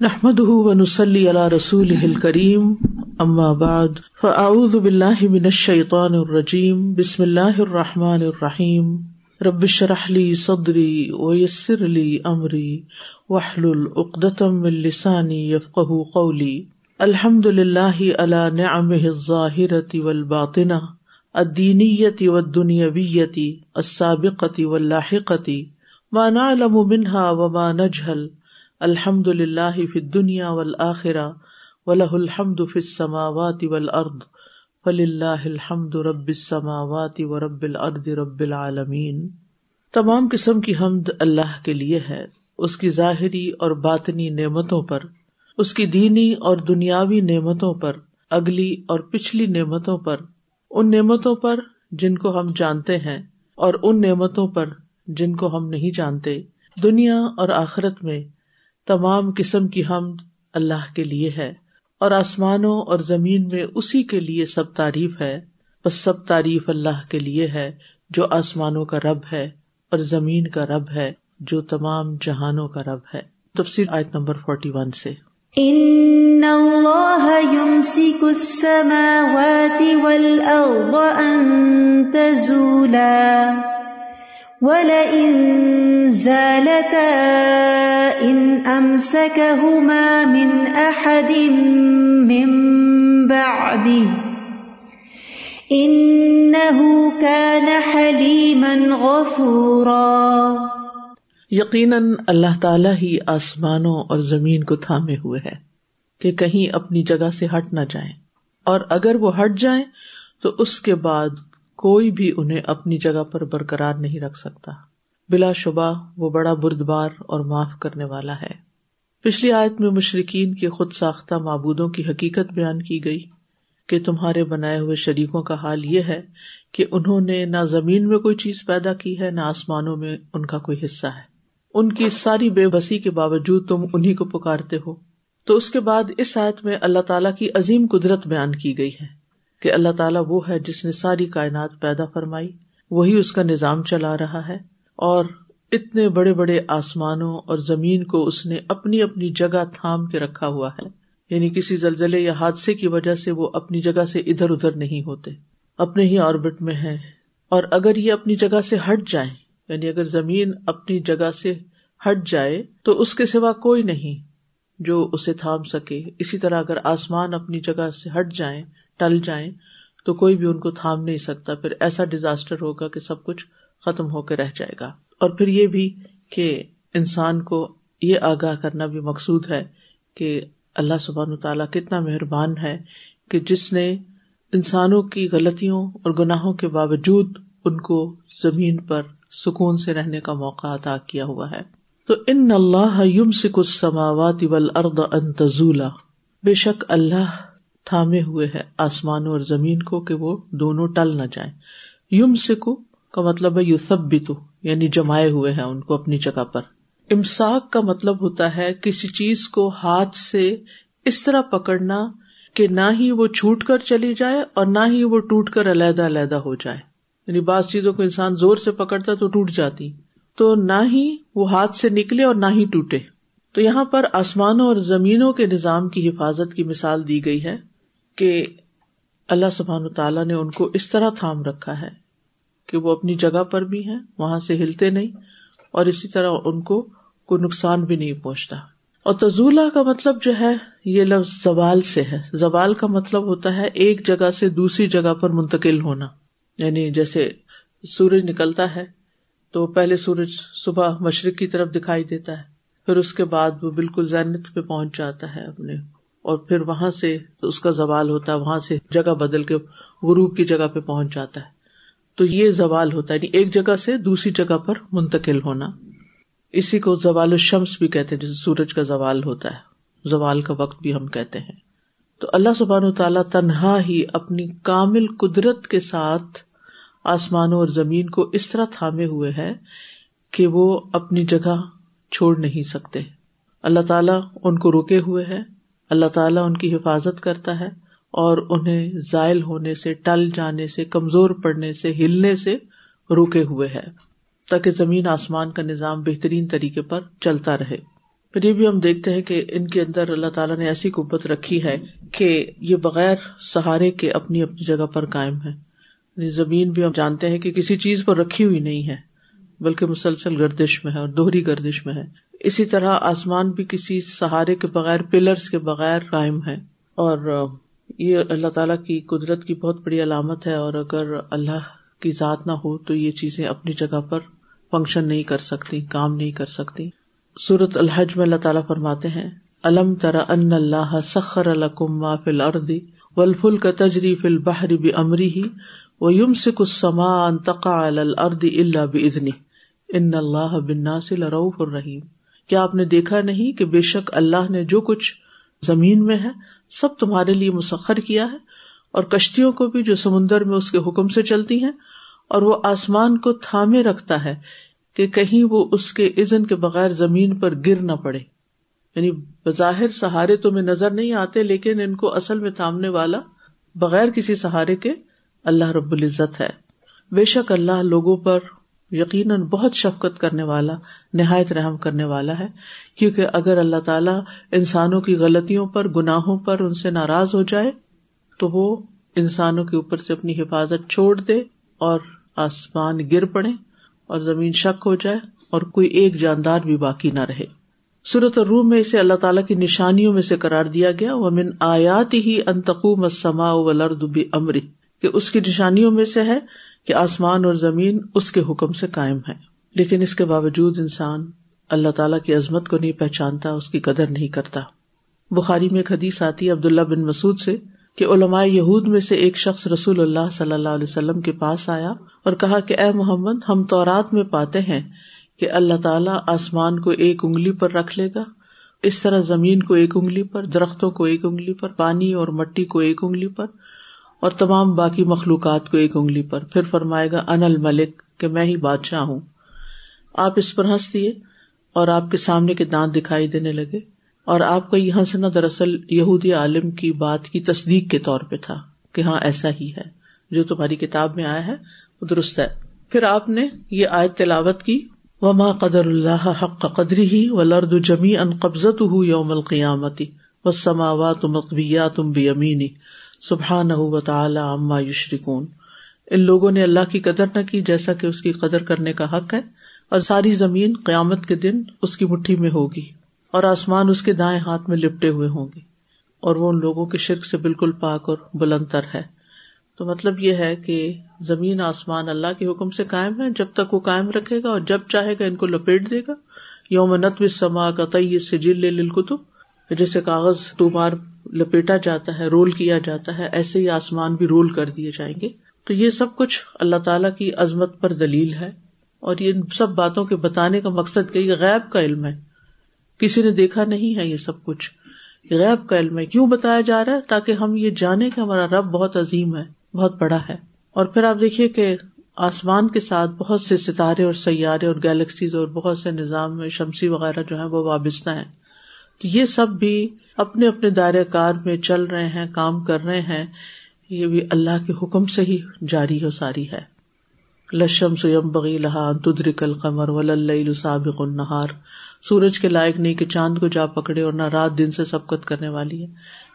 نحمد ونسلی علی رسول کریم اما بعد فاعوذ باللہ من الشیطان الرجیم بسم اللہ الرحمٰن الرحیم ربش رحلی صدری ویسر علی عمری وحل العقدم السانی یفق قولی الحمد للہ علی نعم ظاہرتی والباطنہ الدینیتی والدنیویتی السابقتی واللاحقتی ما نعلم منها وما نجهل. الحمد للہ فی دنیا والآخرہ ولہ الحمد فی والارض فللہ الحمد رب السماوات و رب الارض رب العالمین۔ تمام قسم کی حمد اللہ کے لیے ہے، اس کی ظاہری اور باطنی نعمتوں پر، اس کی دینی اور دنیاوی نعمتوں پر، اگلی اور پچھلی نعمتوں پر۔ ان نعمتوں پر جن کو ہم جانتے ہیں اور ان نعمتوں پر جن کو ہم نہیں جانتے، دنیا اور آخرت میں تمام قسم کی حمد اللہ کے لیے ہے اور آسمانوں اور زمین میں اسی کے لیے سب تعریف ہے، بس سب تعریف اللہ کے لیے ہے جو آسمانوں کا رب ہے اور زمین کا رب ہے جو تمام جہانوں کا رب ہے۔ تفصیل آیت نمبر فورٹی ون سے۔ ان یقیناً اللہ تعالیٰ ہی آسمانوں اور زمین کو تھامے ہوئے ہے کہ کہیں اپنی جگہ سے ہٹ نہ جائیں اور اگر وہ ہٹ جائیں تو اس کے بعد کوئی بھی انہیں اپنی جگہ پر برقرار نہیں رکھ سکتا۔ بلا شبہ وہ بڑا بردبار اور معاف کرنے والا ہے۔ پچھلی آیت میں مشرقین کے خود ساختہ معبودوں کی حقیقت بیان کی گئی کہ تمہارے بنائے ہوئے شریکوں کا حال یہ ہے کہ انہوں نے نہ زمین میں کوئی چیز پیدا کی ہے، نہ آسمانوں میں ان کا کوئی حصہ ہے۔ ان کی ساری بے بسی کے باوجود تم انہیں کو پکارتے ہو۔ تو اس کے بعد اس آیت میں اللہ تعالیٰ کی عظیم قدرت بیان کی گئی ہے۔ کہ اللہ تعالیٰ وہ ہے جس نے ساری کائنات پیدا فرمائی، وہی اس کا نظام چلا رہا ہے، اور اتنے بڑے بڑے آسمانوں اور زمین کو اس نے اپنی اپنی جگہ تھام کے رکھا ہوا ہے۔ یعنی کسی زلزلے یا حادثے کی وجہ سے وہ اپنی جگہ سے ادھر ادھر نہیں ہوتے، اپنے ہی آربٹ میں ہے اور اگر یہ اپنی جگہ سے ہٹ جائے یعنی اگر زمین اپنی جگہ سے ہٹ جائے، تو اس کے سوا کوئی نہیں جو اسے تھام سکے۔ اسی طرح اگر آسمان اپنی جگہ سے ہٹ جائیں ٹل جائیں تو کوئی بھی ان کو تھام نہیں سکتا۔ پھر ایسا ڈیزاسٹر ہوگا کہ سب کچھ ختم ہو کے رہ جائے گا۔ اور پھر یہ بھی کہ انسان کو یہ آگاہ کرنا بھی مقصود ہے کہ اللہ سبحان تعالیٰ کتنا مہربان ہے کہ جس نے انسانوں کی غلطیوں اور گناہوں کے باوجود ان کو زمین پر سکون سے رہنے کا موقع عطا کیا ہوا ہے۔ تو ان اللہ یم سکھ سماوات ارد انتظولا بے شک اللہ تھامے ہوئے ہے آسمانوں اور زمین کو کہ وہ دونوں ٹل نہ جائیں۔ یم سکو کا مطلب ہے یو سب بھی تو یعنی جمائے ہوئے ہیں ان کو اپنی جگہ پر۔ امساک کا مطلب ہوتا ہے کسی چیز کو ہاتھ سے اس طرح پکڑنا کہ نہ ہی وہ چھوٹ کر چلی جائے اور نہ ہی وہ ٹوٹ کر علیحدہ علیحدہ ہو جائے۔ یعنی بعض چیزوں کو انسان زور سے پکڑتا تو ٹوٹ جاتی۔ تو نہ ہی وہ ہاتھ سے نکلے اور نہ ہی ٹوٹے۔ تو یہاں پر آسمانوں اور زمینوں کے نظام کی حفاظت کی مثال دی گئی ہے۔ کہ اللہ سبحان تعالیٰ نے ان کو اس طرح تھام رکھا ہے کہ وہ اپنی جگہ پر بھی ہیں، وہاں سے ہلتے نہیں، اور اسی طرح ان کو کوئی نقصان بھی نہیں پہنچتا۔ اور تزولہ کا مطلب جو ہے، یہ لفظ زوال سے ہے۔ زوال کا مطلب ہوتا ہے ایک جگہ سے دوسری جگہ پر منتقل ہونا۔ یعنی جیسے سورج نکلتا ہے تو پہلے سورج صبح مشرق کی طرف دکھائی دیتا ہے، پھر اس کے بعد وہ بالکل زینت پہ پہنچ جاتا ہے اپنے اور پھر وہاں سے اس کا زوال ہوتا ہے، وہاں سے جگہ بدل کے غروب کی جگہ پہ پہنچ جاتا ہے۔ تو یہ زوال ہوتا ہے یعنی ایک جگہ سے دوسری جگہ پر منتقل ہونا۔ اسی کو زوال الشمس بھی کہتے ہیں، جیسے سورج کا زوال ہوتا ہے۔ زوال کا وقت بھی ہم کہتے ہیں۔ تو اللہ سبحان و تعالیٰ تنہا ہی اپنی کامل قدرت کے ساتھ آسمانوں اور زمین کو اس طرح تھامے ہوئے ہے کہ وہ اپنی جگہ چھوڑ نہیں سکتے۔ اللہ تعالیٰ ان کو روکے ہوئے ہے۔ اللہ تعالیٰ ان کی حفاظت کرتا ہے اور انہیں زائل ہونے سے، ٹل جانے سے، کمزور پڑنے سے، ہلنے سے روکے ہوئے ہے، تاکہ زمین آسمان کا نظام بہترین طریقے پر چلتا رہے۔ پھر یہ بھی ہم دیکھتے ہیں کہ ان کے اندر اللہ تعالیٰ نے ایسی قوت رکھی ہے کہ یہ بغیر سہارے کے اپنی اپنی جگہ پر قائم ہے۔ یعنی زمین بھی ہم جانتے ہیں کہ کسی چیز پر رکھی ہوئی نہیں ہے، بلکہ مسلسل گردش میں ہے اور دوہری گردش میں ہے۔ اسی طرح آسمان بھی کسی سہارے کے بغیر پلرس کے بغیر قائم ہے۔ اور یہ اللہ تعالیٰ کی قدرت کی بہت بڑی علامت ہے۔ اور اگر اللہ کی ذات نہ ہو تو یہ چیزیں اپنی جگہ پر فنکشن نہیں کر سکتی، کام نہیں کر سکتی۔ سورت الحج میں اللہ تعالیٰ فرماتے ہیں، الم ترا ان اللہ سخر الکم فل اردی ولفل کا تجری فل بحری بھی امری ہی وہ یم سے کچھ سما انتقا الرد اللہ بدنی ان اللہ بناصل روف الرحیم۔ کیا آپ نے دیکھا نہیں کہ بے شک اللہ نے جو کچھ زمین میں ہے، سب تمہارے لیے مسخر کیا ہے، اور کشتیوں کو بھی جو سمندر میں اس کے حکم سے چلتی ہیں، اور وہ آسمان کو تھامے رکھتا ہے کہ کہیں وہ اس کے عزن کے بغیر زمین پر گر نہ پڑے۔ یعنی بظاہر سہارے تو میں نظر نہیں آتے، لیکن ان کو اصل میں تھامنے والا بغیر کسی سہارے کے اللہ رب العزت ہے۔ بے شک اللہ لوگوں پر یقیناً بہت شفقت کرنے والا، نہایت رحم کرنے والا ہے، کیونکہ اگر اللہ تعالیٰ انسانوں کی غلطیوں پر، گناہوں پر ان سے ناراض ہو جائے، تو وہ انسانوں کے اوپر سے اپنی حفاظت چھوڑ دے اور آسمان گر پڑے اور زمین شک ہو جائے اور کوئی ایک جاندار بھی باقی نہ رہے۔ صورت روم میں اسے اللہ تعالیٰ کی نشانیوں میں سے قرار دیا گیا۔ وہ من آیات ہی انتقو سما بھی امری کہ اس کی نشانیوں میں سے ہے کہ آسمان اور زمین اس کے حکم سے قائم ہے لیکن اس کے باوجود انسان اللہ تعالیٰ کی عظمت کو نہیں پہچانتا، اس کی قدر نہیں کرتا۔ بخاری میں ایک حدیث آتی عبداللہ بن مسعد سے کہ علماء یہود میں سے ایک شخص رسول اللہ صلی اللہ علیہ وسلم کے پاس آیا اور کہا کہ اے محمد، ہم تو رات میں پاتے ہیں کہ اللہ تعالیٰ آسمان کو ایک انگلی پر رکھ لے گا۔ اس طرح زمین کو ایک انگلی پر، درختوں کو ایک انگلی پر، پانی اور مٹی کو ایک انگلی پر اور تمام باقی مخلوقات کو ایک انگلی پر پھر فرمائے گا ان الملک، کہ میں ہی بادشاہ ہوں۔ آپ اس پر ہنس دیے اور آپ کے سامنے کے دانت دکھائی دینے لگے اور آپ کا یہ ہنسنا دراصل یہودی عالم کی بات کی تصدیق کے طور پہ تھا کہ ہاں ایسا ہی ہے۔ جو تمہاری کتاب میں آیا ہے، وہ درست ہے۔ پھر آپ نے یہ آیت تلاوت کی، وما قدر اللہ حق قدری ہی و لرد جمی ان قبضت ہُو یوم القیامتی و سماوا تم اقبیا تم بھی امینی سبحان و تعالی اما یشرکون۔ ان لوگوں نے اللہ کی قدر نہ کی جیسا کہ اس کی قدر کرنے کا حق ہے، اور ساری زمین قیامت کے دن اس کی مٹھی میں ہوگی، اور آسمان اس کے دائیں ہاتھ میں لپٹے ہوئے ہوں گے۔ اور وہ ان لوگوں کے شرک سے بالکل پاک اور بلند تر ہے۔ تو مطلب یہ ہے کہ زمین آسمان اللہ کے حکم سے قائم ہے، جب تک وہ قائم رکھے گا اور جب چاہے گا ان کو لپیٹ دے گا۔ یوم نتو سما کا تئی سے جل کتب جیسے کاغذ ٹومار لپیٹا جاتا ہے، رول کیا جاتا ہے، ایسے ہی آسمان بھی رول کر دیے جائیں گے۔ تو یہ سب کچھ اللہ تعالیٰ کی عظمت پر دلیل ہے۔ اور یہ سب باتوں کے بتانے کا مقصد کہ یہ غیب کا علم ہے۔ کسی نے دیکھا نہیں ہے یہ سب کچھ۔ غیب کا علم ہے۔ کیوں بتایا جا رہا ہے؟ تاکہ ہم یہ جانے کہ ہمارا رب بہت عظیم ہے، بہت بڑا ہے۔ اور پھر آپ دیکھیے کہ آسمان کے ساتھ بہت سے ستارے اور سیارے اور گیلیکسیز اور بہت سے نظام میں شمسی وغیرہ جو ہے وہ وابستہ ہیں۔ تو یہ سب بھی اپنے اپنے دائرۂ کار میں چل رہے ہیں، کام کر رہے ہیں، یہ بھی اللہ کے حکم سے ہی جاری ہو ساری ہے۔ لشم سیم بغی لہا تدرک القمر ول سابق النہار سورج کے لائق نہیں کہ چاند کو جا پکڑے اور نہ رات دن سے سبقت کرنے والی ہے۔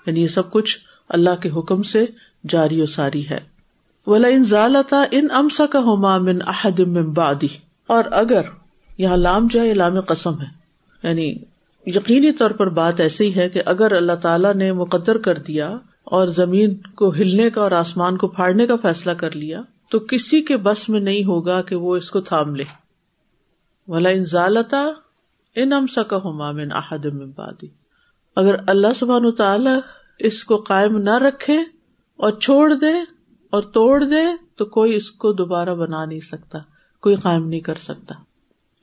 یعنی یہ سب کچھ اللہ کے حکم سے جاری و ساری ہے۔ ولا ان ضالتا ان امسا کا ہوما من احد بادی اور اگر یہاں لام جائے لام قسم ہے۔ یعنی یقینی طور پر بات ایسی ہے کہ اگر اللہ تعالیٰ نے مقدر کر دیا اور زمین کو ہلنے کا اور آسمان کو پھاڑنے کا فیصلہ کر لیا، تو کسی کے بس میں نہیں ہوگا کہ وہ اس کو تھام لے۔ ولا ان ضالتا ان امسا کا ہوما من احد بادی اگر اللہ سبحان تعالی اس کو قائم نہ رکھے اور چھوڑ دے اور توڑ دے، تو کوئی اس کو دوبارہ بنا نہیں سکتا، کوئی قائم نہیں کر سکتا۔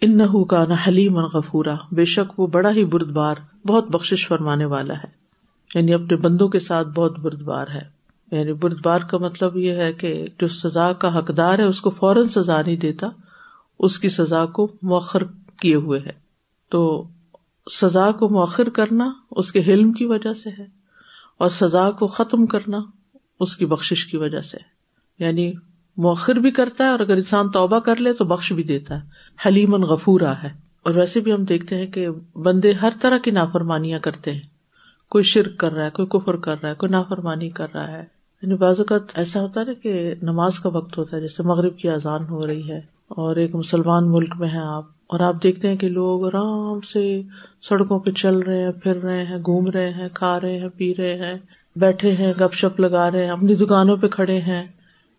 ان کا نہ حلیم غفورا، بے شک وہ بڑا ہی بردبار، بہت بخش فرمانے والا ہے۔ یعنی اپنے بندوں کے ساتھ بہت بردبار ہے۔ یعنی بردبار کا مطلب یہ ہے کہ جو سزا کا حقدار ہے، اس کو فوراً سزا نہیں دیتا، اس کی سزا کو مؤخر کیے ہوئے ہے۔ تو سزا کو مؤخر کرنا اس کے حلم کی وجہ سے ہے اور سزا کو ختم کرنا اس کی بخش کی وجہ سے ہے۔ یعنی مؤخر بھی کرتا ہے اور اگر انسان توبہ کر لے تو بخش بھی دیتا ہے۔ حلیمن غفورا ہے۔ اور ویسے بھی ہم دیکھتے ہیں کہ بندے ہر طرح کی نافرمانیاں کرتے ہیں۔ کوئی شرک کر رہا ہے، کوئی کفر کر رہا ہے، کوئی نافرمانی کر رہا ہے۔ یعنی بعض اوقات ایسا ہوتا ہے نا کہ نماز کا وقت ہوتا ہے، جیسے مغرب کی اذان ہو رہی ہے اور ایک مسلمان ملک میں ہے آپ اور آپ دیکھتے ہیں کہ لوگ آرام سے سڑکوں پہ چل رہے ہیں، پھر رہے ہیں، گھوم رہے ہیں، کھا رہے ہیں، پی رہے ہیں، بیٹھے ہیں، گپ شپ لگا رہے ہیں، اپنی دکانوں پہ کھڑے ہیں۔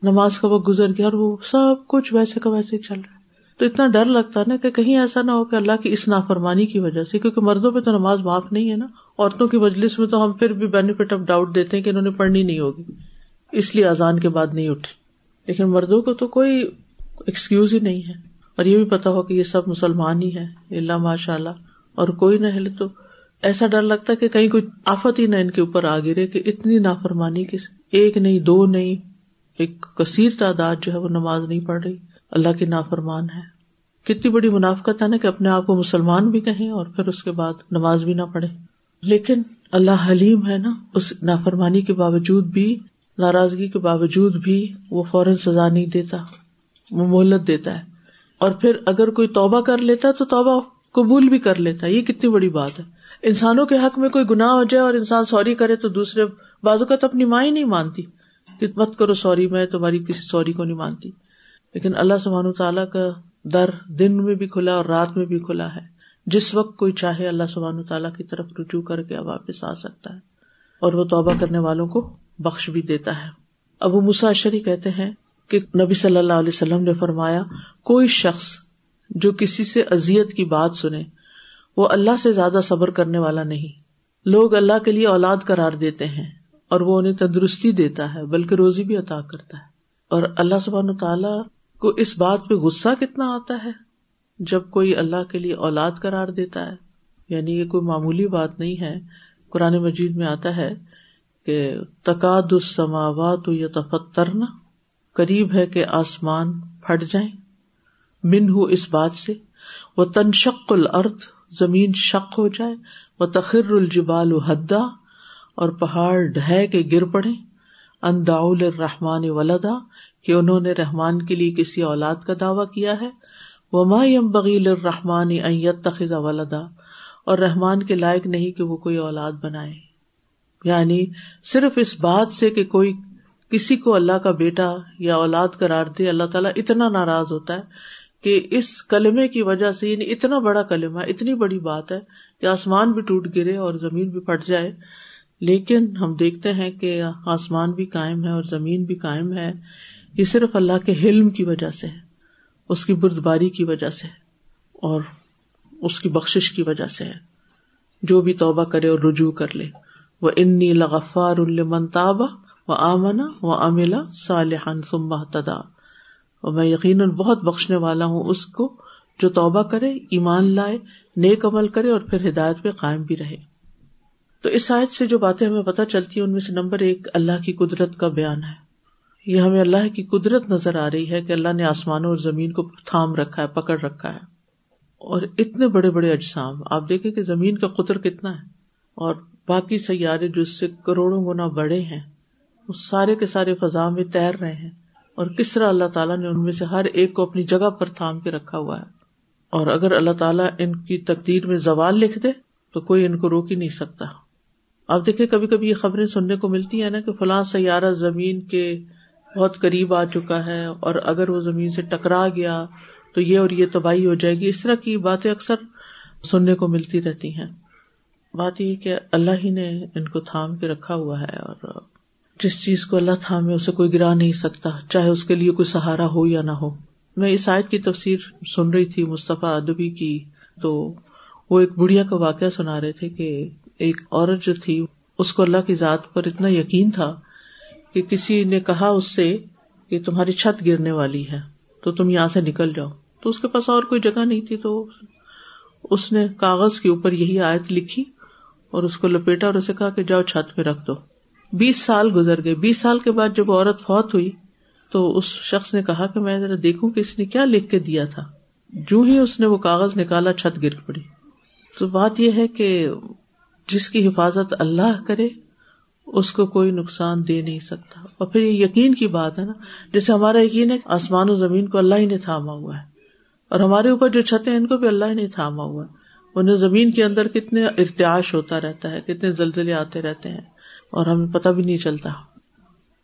نماز کا وقت گزر گیا اور وہ سب کچھ ویسے کا ویسے چل رہا ہے۔ تو اتنا ڈر لگتا ہے نا کہ کہیں ایسا نہ ہو کہ اللہ کی اس نافرمانی کی وجہ سے، کیونکہ مردوں پہ تو نماز معاف نہیں ہے نا۔ عورتوں کی مجلس میں تو ہم پھر بھی بینیفٹ آف ڈاؤٹ دیتے ہیں کہ انہوں نے پڑھنی نہیں ہوگی۔ اس لیے آزان کے بعد نہیں اٹھی۔ لیکن مردوں کو تو کوئی ایکسکیوز ہی نہیں ہے۔ اور یہ بھی پتا ہو کہ یہ سب مسلمان ہی ہے اللہ ماشاء اللہ اور کوئی نہ ہلے تو ایسا ڈر لگتا ہے کہ کہیں کوئی آفت ہی نہ ان کے اوپر آ گرے کہ اتنی نافرمانی کس ایک نہیں، دو نہیں۔ ایک کثیر تعداد جو ہے وہ نماز نہیں پڑھ رہی۔ اللہ کی نافرمان ہے۔ کتنی بڑی منافقت ہے نا کہ اپنے آپ کو مسلمان بھی کہیں اور پھر اس کے بعد نماز بھی نہ پڑھے۔ لیکن اللہ حلیم ہے نا، اس نافرمانی کے باوجود بھی، ناراضگی کے باوجود بھی وہ فوراً سزا نہیں دیتا، وہ مہلت دیتا ہے۔ اور پھر اگر کوئی توبہ کر لیتا تو توبہ قبول بھی کر لیتا یہ کتنی بڑی بات ہے۔ انسانوں کے حق میں کوئی گناہ ہو جائے اور انسان سوری کرے تو دوسرے بازو کا تو اپنی ماں ہی نہیں مانتی۔ کہ مت کرو سوری، میں تمہاری کسی سوری کو نہیں مانتی۔ لیکن اللہ سبحان تعالیٰ کا در دن میں بھی کھلا اور رات میں بھی کھلا ہے۔ جس وقت کوئی چاہے اللہ سبحان تعالیٰ کی طرف رجوع کر کے واپس آ سکتا ہے اور وہ توبہ کرنے والوں کو بخش بھی دیتا ہے۔ ابو مساشری کہتے ہیں کہ نبی صلی اللہ علیہ وسلم نے فرمایا، کوئی شخص جو کسی سے ازیت کی بات سنے، وہ اللہ سے زیادہ صبر کرنے والا نہیں۔ لوگ اللہ کے لیے اولاد قرار دیتے ہیں۔ اور وہ انہیں تندرستی دیتا ہے، بلکہ روزی بھی عطا کرتا ہے۔ اور اللہ سبحان تعالیٰ کو اس بات پہ غصہ کتنا آتا ہے؟ جب کوئی اللہ کے لیے اولاد قرار دیتا ہے یعنی یہ کوئی معمولی بات نہیں ہے۔ قرآن مجید میں آتا ہے کہ تقاد السماوات یا تفترنا قریب ہے کہ آسمان پھٹ جائیں۔ من ہو اس بات سے وہ تنشق الرد زمین شق ہو جائے۔ وہ تخر الجبال حدا اور پہاڑ ڈھہ کے گر پڑے۔ اندا الرحمان ولدا، کہ انہوں نے رحمان کے لیے کسی اولاد کا دعوی کیا ہے۔ وہ مایم بغیل الرحمان ایت تخذا ولدا۔ اور رحمان کے لائق نہیں کہ وہ کوئی اولاد بنائے۔ یعنی صرف اس بات سے کہ کوئی کسی کو اللہ کا بیٹا یا اولاد قرار دے، اللہ تعالیٰ اتنا ناراض ہوتا ہے کہ اس کلمے کی وجہ سے یعنی اتنا بڑا کلمہ، اتنی بڑی بات ہے کہ آسمان بھی ٹوٹ گرے اور زمین بھی پھٹ جائے۔ لیکن ہم دیکھتے ہیں کہ آسمان بھی قائم ہے اور زمین بھی قائم ہے، یہ صرف اللہ کے حلم کی وجہ سے ہے، اس کی بردباری کی وجہ سے اور اس کی بخش کی وجہ سے ہے۔ جو بھی توبہ کرے اور رجوع کر لے۔ وہ انی لغفار المنتابہ وہ آمنا و املا صالحن سمبا تدا اور میں یقیناً بہت بخشنے والا ہوں اس کو جو توبہ کرے، ایمان لائے، نیک عمل کرے اور پھر ہدایت پہ قائم بھی رہے۔ تو اس آیت سے جو باتیں ہمیں پتہ چلتی ہیں، ان میں سے نمبر ایک اللہ کی قدرت کا بیان ہے۔ یہ ہمیں اللہ کی قدرت نظر آ رہی ہے کہ اللہ نے آسمانوں اور زمین کو تھام رکھا ہے، پکڑ رکھا ہے۔ اور اتنے بڑے بڑے اجسام، آپ دیکھیں کہ زمین کا قطر کتنا ہے۔ اور باقی سیارے جو اس سے کروڑوں گنا بڑے ہیں، وہ سارے کے سارے فضا میں تیر رہے ہیں۔ اور کس طرح اللہ تعالیٰ نے ان میں سے ہر ایک کو اپنی جگہ پر تھام کے رکھا ہوا ہے۔ اور اگر اللہ تعالیٰ ان کی تقدیر میں زوال لکھ دے، تو کوئی ان کو روک ہی نہیں سکتا۔ آپ دیکھیں، کبھی کبھی یہ خبریں سننے کو ملتی ہیں نا کہ فلاں سیارہ زمین کے بہت قریب آ چکا ہے اور اگر وہ زمین سے ٹکرا گیا تو یہ اور یہ تباہی ہو جائے گی۔ اس طرح کی باتیں اکثر سننے کو ملتی رہتی ہیں۔ بات یہ کہ اللہ ہی نے ان کو تھام کے رکھا ہوا ہے اور جس چیز کو اللہ تھامے اسے کوئی گرا نہیں سکتا، چاہے اس کے لیے کوئی سہارا ہو یا نہ ہو۔ میں اس آیت کی تفسیر سن رہی تھی، مصطفیٰ ادبی کی، تو وہ ایک بڑھیا کا واقعہ سنا رہے تھے کہ ایک عورت جو تھی، اس کو اللہ کی ذات پر اتنا یقین تھا کہ کسی نے کہا اس سے کہ تمہاری چھت گرنے والی ہے، تو تم یہاں سے نکل جاؤ۔ تو اس کے پاس اور کوئی جگہ نہیں تھی، تو اس نے کاغذ کے اوپر یہی آیت لکھی اور اس کو لپیٹا اور اسے کہا کہ جاؤ چھت پہ رکھ دو۔ بیس سال گزر گئے۔ بیس سال کے بعد جب عورت فوت ہوئی، تو اس شخص نے کہا کہ میں ذرا دیکھوں کہ اس نے کیا لکھ کے دیا تھا۔ جو ہی اس نے وہ کاغذ نکالا، چھت گر پڑی۔ تو بات یہ ہے کہ جس کی حفاظت اللہ کرے، اس کو کوئی نقصان دے نہیں سکتا۔ اور پھر یہ یقین کی بات ہے نا، جیسے ہمارا یقین ہے آسمان و زمین کو اللہ ہی نے تھاما ہوا ہے، اور ہمارے اوپر جو چھتے ہیں، ان کو بھی اللہ نہیں تھاما ہوا ہے۔ انہیں زمین کے اندر کتنے ارتیاش ہوتا رہتا ہے، کتنے زلزلے آتے رہتے ہیں، اور ہمیں پتہ بھی نہیں چلتا۔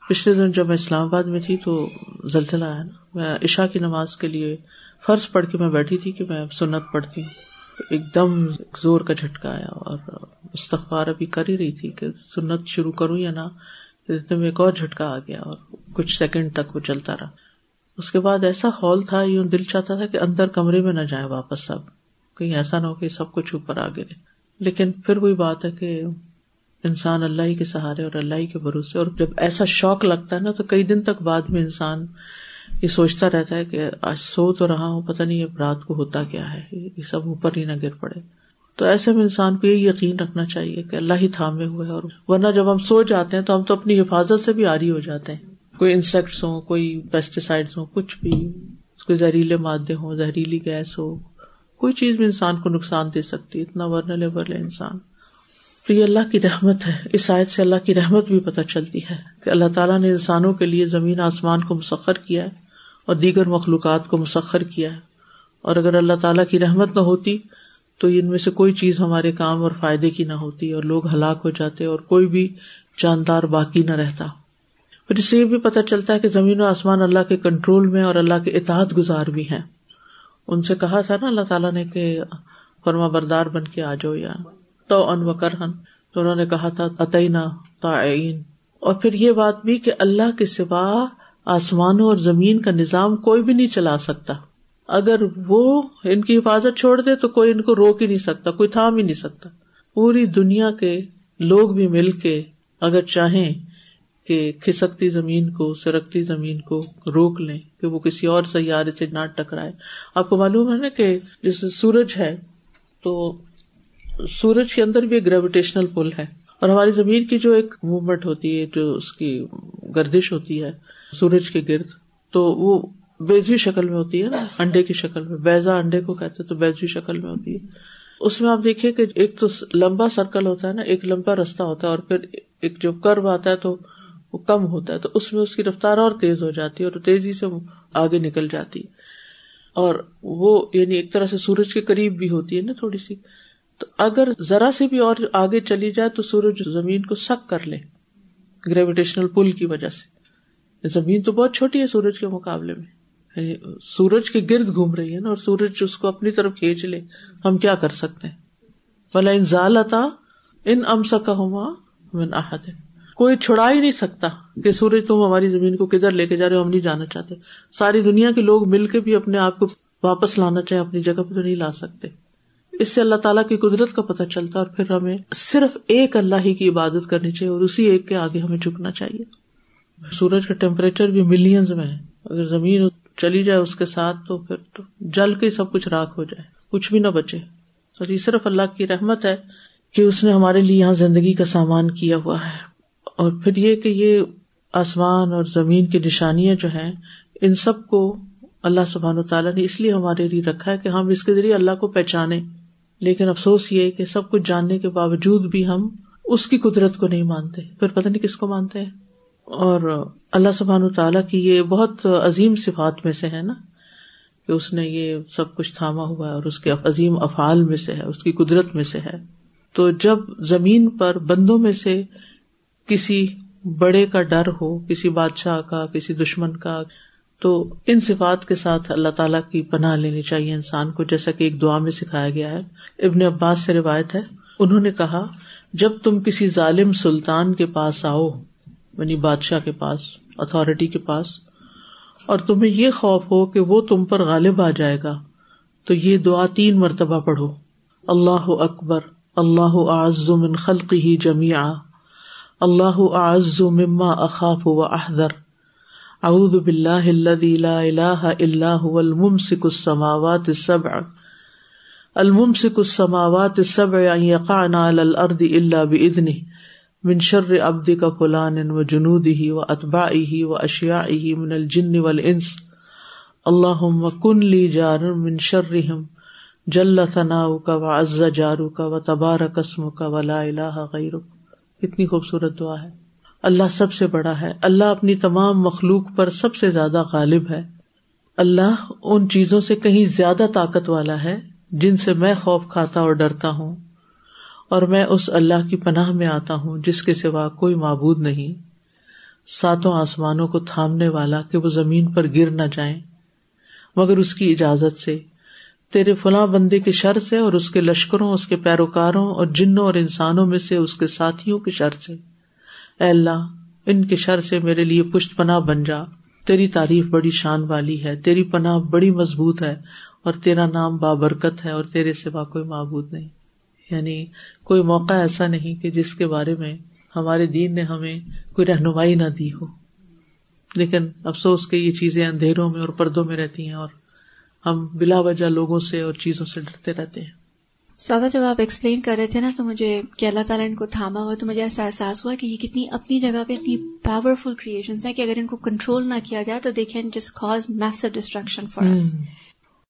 پچھلے دن جب میں اسلام آباد میں تھی تو زلزلہ آیا نا۔ میں عشا کی نماز کے لیے فرض پڑھ کے میں بیٹھی تھی کہ میں سنت پڑھتی ہوں۔ ایک دم زور کا جھٹکا آیا اور استغفار ابھی کر ہی رہی تھی کہ سنت شروع کروں یا نہ میں ایک اور جھٹکا آ گیا اور کچھ سیکنڈ تک وہ چلتا رہا۔ اس کے بعد ایسا ہال تھا، یوں دل چاہتا تھا کہ اندر کمرے میں نہ جائیں واپس سب کہیں ایسا نہ ہو کہ سب کچھ اوپر آ گرے لیکن پھر وہی بات ہے کہ انسان اللہ ہی کے سہارے اور اللہ ہی کے بھروسے، اور جب ایسا شوق لگتا ہے نا، تو کئی دن تک بعد میں انسان یہ سوچتا رہتا ہے کہ آج سو تو رہا ہوں پتا نہیں یہ رات کو ہوتا کیا ہے، یہ سب اوپر ہی نہ گر پڑے۔ تو ایسے میں انسان کو یہ یقین رکھنا چاہیے کہ اللہ ہی تھامے ہوئے اور ورنہ جب ہم سو جاتے ہیں تو ہم تو اپنی حفاظت سے بھی آری ہو جاتے ہیں۔ کوئی انسیکٹس ہوں، کوئی پیسٹیسائڈ ہوں، کچھ بھی، کوئی زہریلے مادے ہوں، زہریلی گیس ہو، کوئی چیز بھی انسان کو نقصان دے سکتی ہے۔ اتنا ورنلیبل ہے انسان۔ تو یہ اللہ کی رحمت ہے۔ اس آیت سے اللہ کی رحمت بھی پتہ چلتی ہے کہ اللہ تعالیٰ نے انسانوں کے لیے زمین آسمان کو مسخر کیا ہے اور دیگر مخلوقات کو مسخر کیا ہے۔ اور اگر اللہ تعالیٰ کی رحمت نہ ہوتی تو ان میں سے کوئی چیز ہمارے کام اور فائدے کی نہ ہوتی اور لوگ ہلاک ہو جاتے اور کوئی بھی جاندار باقی نہ رہتا۔ پھر اس سے یہ بھی پتہ چلتا ہے کہ زمین و آسمان اللہ کے کنٹرول میں اور اللہ کے اطاعت گزار بھی ہیں۔ ان سے کہا تھا نا اللہ تعالیٰ نے کہ فرما بردار بن کے آ جاؤ یا تو ان و کرہن۔ تو انہوں نے کہا تھا عطینہ تعین اور پھر یہ بات بھی کہ اللہ کے سوا آسمانوں اور زمین کا نظام کوئی بھی نہیں چلا سکتا۔ اگر وہ ان کی حفاظت چھوڑ دے تو کوئی ان کو روک ہی نہیں سکتا، کوئی تھام ہی نہیں سکتا۔ پوری دنیا کے لوگ بھی مل کے اگر چاہیں کہ کھسکتی زمین کو، سرکتی زمین کو روک لیں، کہ وہ کسی اور سیارے سے نہ ٹکرائے۔ آپ کو معلوم ہے نا کہ جیسے سورج ہے، تو سورج کے اندر بھی ایک گریویٹیشنل پل ہے۔ اور ہماری زمین کی جو ایک موومنٹ ہوتی ہے، جو اس کی گردش ہوتی ہے، سورج کے گرد، تو وہ بیزوی شکل میں ہوتی ہے نا، انڈے کی شکل میں۔ بیزا انڈے کو کہتے تو بیزوی شکل میں ہوتی ہے۔ اس میں آپ دیکھیے کہ ایک تو لمبا سرکل ہوتا ہے نا، ایک لمبا رستہ ہوتا ہے اور پھر ایک جو کرو آتا ہے تو وہ کم ہوتا ہے۔ تو اس میں اس کی رفتار اور تیز ہو جاتی ہے اور تیزی سے وہ آگے نکل جاتی ہے۔ اور وہ یعنی ایک طرح سے سورج کے قریب بھی ہوتی ہے نا تھوڑی سی۔ تو اگر ذرا سے بھی اور آگے چلی جائے تو سورج زمین کو سک کر لے گریویٹیشنل پل کی وجہ سے۔ زمین تو بہت چھوٹی ہے سورج کے مقابلے میں۔ سورج کے گرد گھوم رہی ہے نا، اور سورج اس کو اپنی طرف کھینچ لے۔ ہم کیا کر سکتے ہیں؟ بلا ان ضالتا ان امسا کا ہوا آحت ہے کوئی چھڑا ہی نہیں سکتا کہ سورج تم ہماری زمین کو کدھر لے کے جا رہے ہو، ہم نہیں جانا چاہتے۔ ساری دنیا کے لوگ مل کے بھی اپنے آپ کو واپس لانا چاہے اپنی جگہ پہ تو نہیں لا سکتے۔ اس سے اللہ تعالیٰ کی قدرت کا پتہ چلتا اور پھر ہمیں صرف ایک اللہ ہی کی عبادت کرنی چاہیے، اور اسی ایک کے آگے ہمیں جھکنا چاہیے۔ سورج کا ٹیمپریچر بھی ملینز میں ہے۔ اگر زمین چلی جائے اس کے ساتھ تو پھر تو جل کے سب کچھ راک ہو جائے، کچھ بھی نہ بچے۔ اور یہ صرف اللہ کی رحمت ہے کہ اس نے ہمارے لیے یہاں زندگی کا سامان کیا ہوا ہے۔ اور پھر یہ کہ یہ آسمان اور زمین کی نشانیاں جو ہیں، ان سب کو اللہ سبحان و تعالیٰ نے اس لیے ہمارے لیے رکھا ہے کہ ہم اس کے ذریعے اللہ کو پہچانے لیکن افسوس یہ کہ سب کچھ جاننے کے باوجود بھی ہم اس کی قدرت کو نہیں مانتے۔ پھر پتہ نہیں کس کو مانتے ہیں؟ اور اللہ سبحان تعالیٰ کی یہ بہت عظیم صفات میں سے ہے نا کہ اس نے یہ سب کچھ تھاما ہوا ہے اور اس کے عظیم افعال میں سے ہے، اس کی قدرت میں سے ہے۔ تو جب زمین پر بندوں میں سے کسی بڑے کا ڈر ہو، کسی بادشاہ کا، کسی دشمن کا، تو ان صفات کے ساتھ اللہ تعالیٰ کی پناہ لینی چاہیے انسان کو، جیسا کہ ایک دعا میں سکھایا گیا ہے۔ ابن عباس سے روایت ہے، انہوں نے کہا، جب تم کسی ظالم سلطان کے پاس آؤ یعنی بادشاہ کے پاس اتارٹی کے پاس۔ اور تمہیں یہ خوف ہو کہ وہ تم پر غالب آ جائے گا۔ تو یہ دعا تین مرتبہ پڑھو۔ اللہ اکبر، اللہ اعز من خلقی جمیا اللہ اعز مما اخاف و احدر اعوذ باللہ الذي لا الہ الا هو الممسك السماوات السبع۔ الممسك السماوات السبع ان يقعن على الارض الا باذنه من شر ابد کا فلان و جنود ہی و اطبا ہی و اشیا ہی من الجن و انس اللہ کن لی جار من شرحم جل ثنا کا و عز جارو کا و تبار قسم کا و لا الہ غیر کتنی خوبصورت دعا ہے۔ اللہ سب سے بڑا ہے۔ اللہ اپنی تمام مخلوق پر سب سے زیادہ غالب ہے۔ اللہ ان چیزوں سے کہیں زیادہ طاقت والا ہے جن سے میں خوف کھاتا اور ڈرتا ہوں۔ اور میں اس اللہ کی پناہ میں آتا ہوں جس کے سوا کوئی معبود نہیں۔ ساتوں آسمانوں کو تھامنے والا کہ وہ زمین پر گر نہ جائیں۔ مگر اس کی اجازت سے۔ تیرے فلاں بندے کے شر سے اور اس کے لشکروں، اس کے پیروکاروں اور جنوں اور انسانوں میں سے اس کے ساتھیوں کے شر سے۔ اے اللہ، ان کے شر سے میرے لیے پشت پناہ بن جا۔ تیری تعریف بڑی شان والی ہے، تیری پناہ بڑی مضبوط ہے اور تیرا نام بابرکت ہے اور تیرے سوا کوئی معبود نہیں۔ یعنی کوئی موقع ایسا نہیں کہ جس کے بارے میں ہمارے دین نے ہمیں کوئی رہنمائی نہ دی ہو۔ لیکن افسوس کہ یہ چیزیں اندھیروں میں اور پردوں میں رہتی ہیں اور ہم بلا وجہ لوگوں سے اور چیزوں سے ڈرتے رہتے ہیں۔ سادہ جب آپ ایکسپلین کر رہے تھے نا تو مجھے کہ اللہ تعالیٰ ان کو تھاما ہوا تو مجھے ایسا احساس ہوا کہ یہ کتنی اپنی جگہ پہ اتنی پاورفل کریشنس ہیں کہ اگر ان کو کنٹرول نہ کیا جائے تو دیکھیں جس کاز میسو ڈسٹرکشن فار